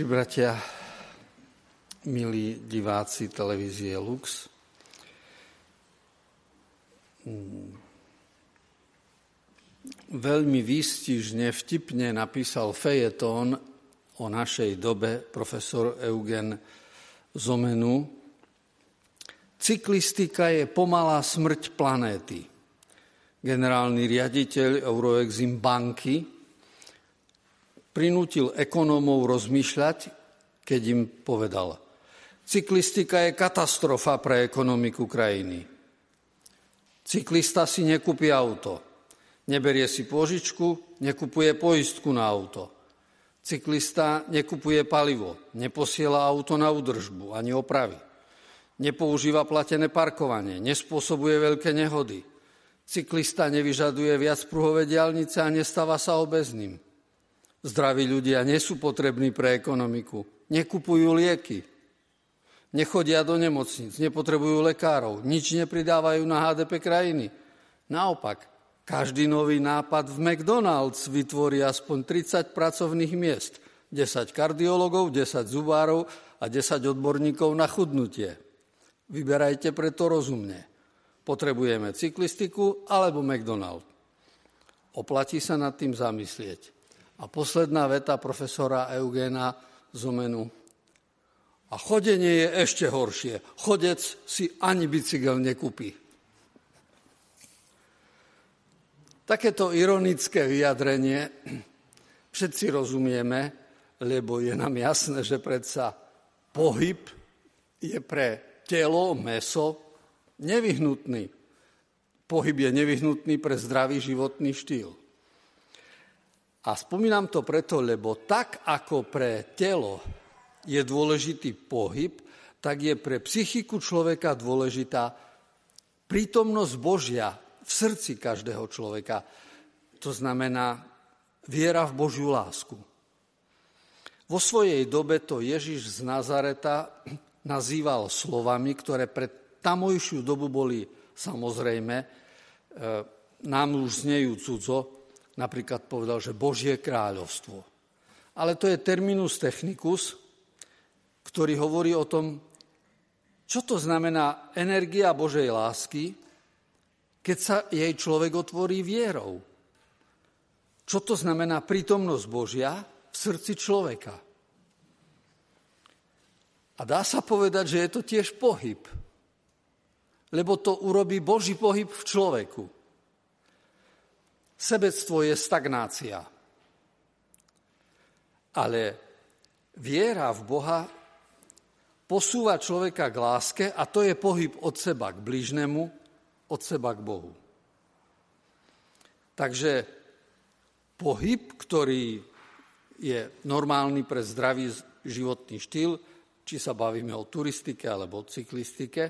Sestri, bratia, milí diváci televízie Lux, mm. veľmi výstižne, vtipne napísal fejetón o našej dobe profesor Eugen Zomenu. Cyklistika je pomalá smrť planéty. Generálny riaditeľ Euroexim banky prinútil ekonómov rozmýšľať, keď im povedal, cyklistika je katastrofa pre ekonomiku krajiny. Cyklista si nekúpi auto, neberie si pôžičku, nekupuje poistku na auto. Cyklista nekupuje palivo, neposiela auto na údržbu ani opravy. Nepoužíva platené parkovanie, nespôsobuje veľké nehody. Cyklista nevyžaduje viac pruhové diálnice a nestáva sa obezným. Zdraví ľudia nie sú potrební pre ekonomiku. Nekupujú lieky. Nechodia do nemocnic, nepotrebujú lekárov, nič nepridávajú na HDP krajiny. Naopak, každý nový nápad v McDonald's vytvorí aspoň 30 pracovných miest, 10 kardiologov, 10 zubárov a 10 odborníkov na chudnutie. Vyberajte preto rozumne. Potrebujeme cyklistiku alebo McDonald. Oplatí sa nad tým zamyslieť. A posledná veta profesora Eugéna Zomenu. A chodenie je ešte horšie. Chodec si ani bicykel nekúpi. Takéto ironické vyjadrenie všetci rozumieme, lebo je nám jasné, že predsa pohyb je pre telo, meso nevyhnutný. Pohyb je nevyhnutný pre zdravý životný štýl. A spomínam to preto, lebo tak ako pre telo je dôležitý pohyb, tak je pre psychiku človeka dôležitá prítomnosť Božia v srdci každého človeka. To znamená viera v Božiu lásku. Vo svojej dobe to Ježiš z Nazareta nazýval slovami, ktoré pre tamojšiu dobu boli samozrejme, e, nám už znejú cudzo, napríklad povedal, že Božie kráľovstvo. Ale to je terminus technicus, ktorý hovorí o tom, čo to znamená energia Božej lásky, keď sa jej človek otvorí vierou. Čo to znamená prítomnosť Božia v srdci človeka. A dá sa povedať, že je to tiež pohyb, lebo to urobí Boží pohyb v človeku. Sebectvo je stagnácia. Ale viera v Boha posúva človeka k láske a to je pohyb od seba k blížnemu, od seba k Bohu. Takže pohyb, ktorý je normálny pre zdravý životný štýl, či sa bavíme o turistike alebo o cyklistike,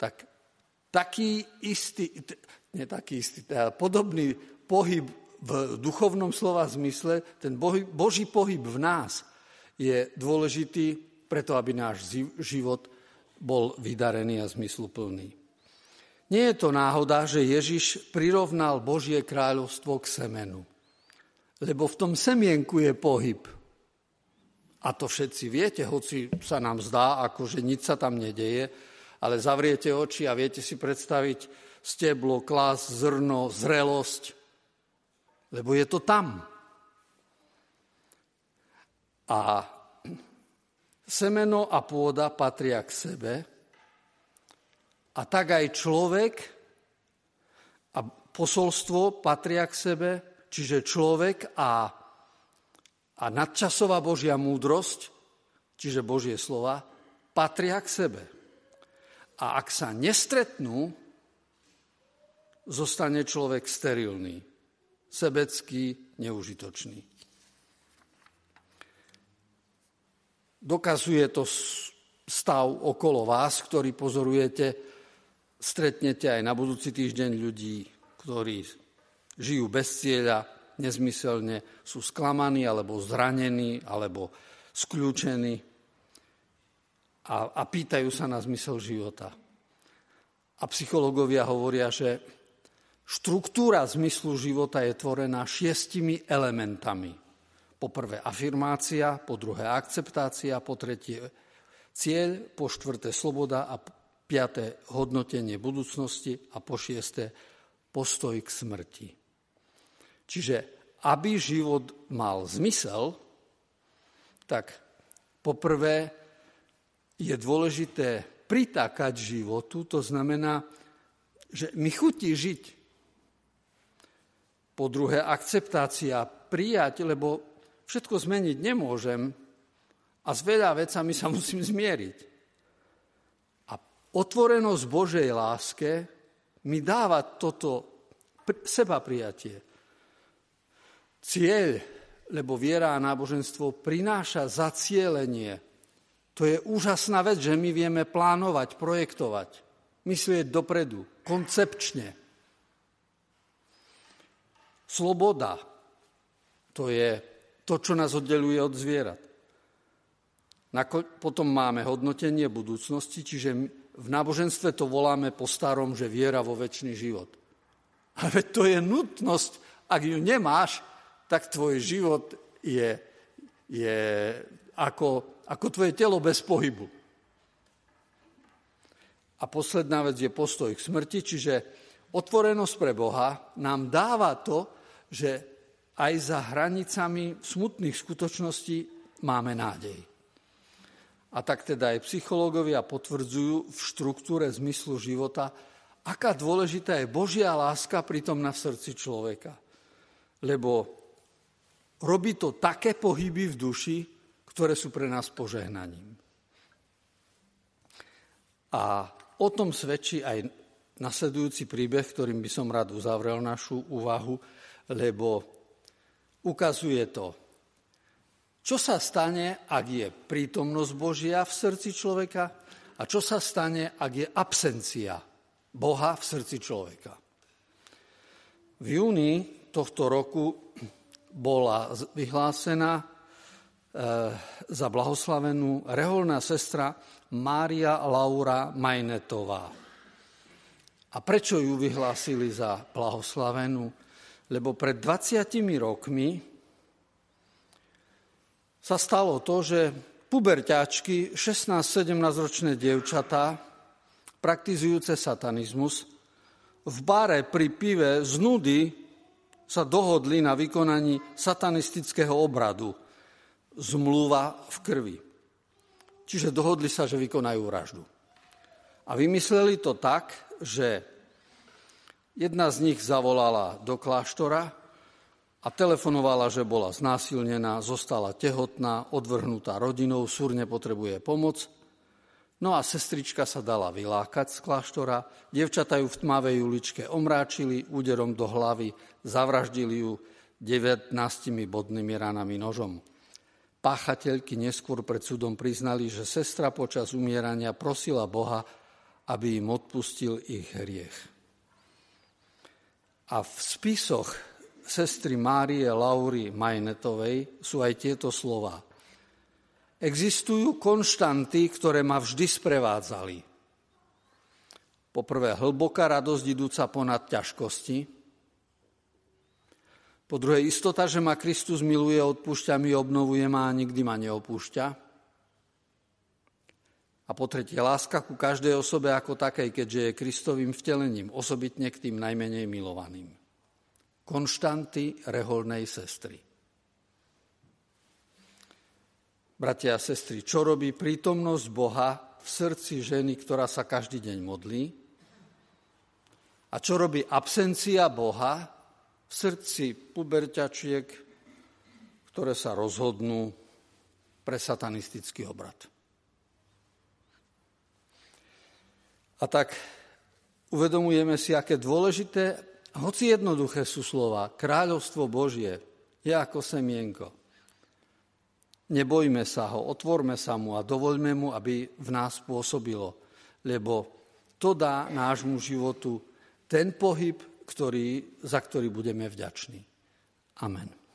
tak taký istý, nie taký istý, teda podobný pohyb v duchovnom slova zmysle, ten Boží pohyb v nás je dôležitý preto, aby náš život bol vydarený a zmysluplný. Nie je to náhoda, že Ježiš prirovnal Božie kráľovstvo k semenu. Lebo v tom semienku je pohyb. A to všetci viete, hoci sa nám zdá, ako že nič sa tam nedeje, ale zavriete oči a viete si predstaviť steblo, klas, zrno, zrelosť, lebo je to tam. A semeno a pôda patria k sebe a tak aj človek a posolstvo patria k sebe, čiže človek a, a nadčasová Božia múdrosť, čiže Božie slova, patria k sebe. A ak sa nestretnú, zostane človek sterilný, sebecký, neužitočný. Dokazuje to stav okolo vás, ktorý pozorujete. Stretnete aj na budúci týždeň ľudí, ktorí žijú bez cieľa, nezmyselne, sú sklamaní, alebo zranení, alebo skľúčení a, a pýtajú sa na zmysel života. A psychológovia hovoria, že Štruktúra zmyslu života je tvorená šiestimi elementami. Po prvé afirmácia, po druhé akceptácia, po tretie cieľ, po štvrté sloboda a piaté hodnotenie budúcnosti a po šiesté postoj k smrti. Čiže aby život mal zmysel, tak poprvé je dôležité pritákať životu, to znamená, že mi chutí žiť. Po druhé, akceptácia, prijať, lebo všetko zmeniť nemôžem a s veľa vecami sa musím zmieriť. A otvorenosť Božej láske mi dáva toto seba prijatie. Cieľ, lebo viera a náboženstvo prináša zacielenie. To je úžasná vec, že my vieme plánovať, projektovať, myslieť dopredu, koncepčne. Sloboda, to je to, čo nás oddeluje od zvierat. Potom máme hodnotenie budúcnosti, čiže v náboženstve to voláme po starom, že viera vo väčší život. Ale to je nutnosť. Ak ju nemáš, tak tvoj život je, je ako, ako tvoje telo bez pohybu. A posledná vec je postoj k smrti, čiže otvorenosť pre Boha nám dáva to, že aj za hranicami smutných skutočností máme nádej. A tak teda aj psychológovia potvrdzujú v štruktúre zmyslu života, aká dôležitá je Božia láska pritom na srdci človeka. Lebo robí to také pohyby v duši, ktoré sú pre nás požehnaním. A o tom svedčí aj nasledujúci príbeh, ktorým by som rád uzavrel našu úvahu, lebo ukazuje to, čo sa stane, ak je prítomnosť Božia v srdci človeka a čo sa stane, ak je absencia Boha v srdci človeka. V júni tohto roku bola vyhlásená e, za blahoslavenú reholná sestra Mária Laura Majnetová. A prečo ju vyhlásili za blahoslavenú? Lebo pred 20 rokmi sa stalo to, že puberťačky, 16-17 ročné dievčatá, praktizujúce satanizmus, v bare pri pive z nudy sa dohodli na vykonaní satanistického obradu. Zmluva v krvi. Čiže dohodli sa, že vykonajú vraždu. A vymysleli to tak, že jedna z nich zavolala do kláštora a telefonovala, že bola znásilnená, zostala tehotná, odvrhnutá rodinou, súrne potrebuje pomoc. No a sestrička sa dala vylákať z kláštora, dievčata ju v tmavej uličke omráčili úderom do hlavy, zavraždili ju 19 bodnými ranami nožom. Páchateľky neskôr pred súdom priznali, že sestra počas umierania prosila Boha, aby im odpustil ich hriech. A v spisoch sestry Márie Laury Majnetovej sú aj tieto slova. Existujú konštanty, ktoré ma vždy sprevádzali. Poprvé, hlboká radosť idúca ponad ťažkosti. Po druhé, istota, že ma Kristus miluje, odpúšťa mi, obnovuje ma a nikdy ma neopúšťa. A po tretie, láska ku každej osobe ako takej, keďže je Kristovým vtelením, osobitne k tým najmenej milovaným. Konštanty reholnej sestry. Bratia a sestry, čo robí prítomnosť Boha v srdci ženy, ktorá sa každý deň modlí? A čo robí absencia Boha v srdci puberťačiek, ktoré sa rozhodnú pre satanistický obrad? A tak uvedomujeme si, aké dôležité hoci jednoduché sú slova, kráľovstvo Božie je ako semienko. Nebojme sa ho, otvorme sa mu a dovoľme mu, aby v nás pôsobilo, lebo to dá nášmu životu ten pohyb, ktorý, za ktorý budeme vďační. Amen.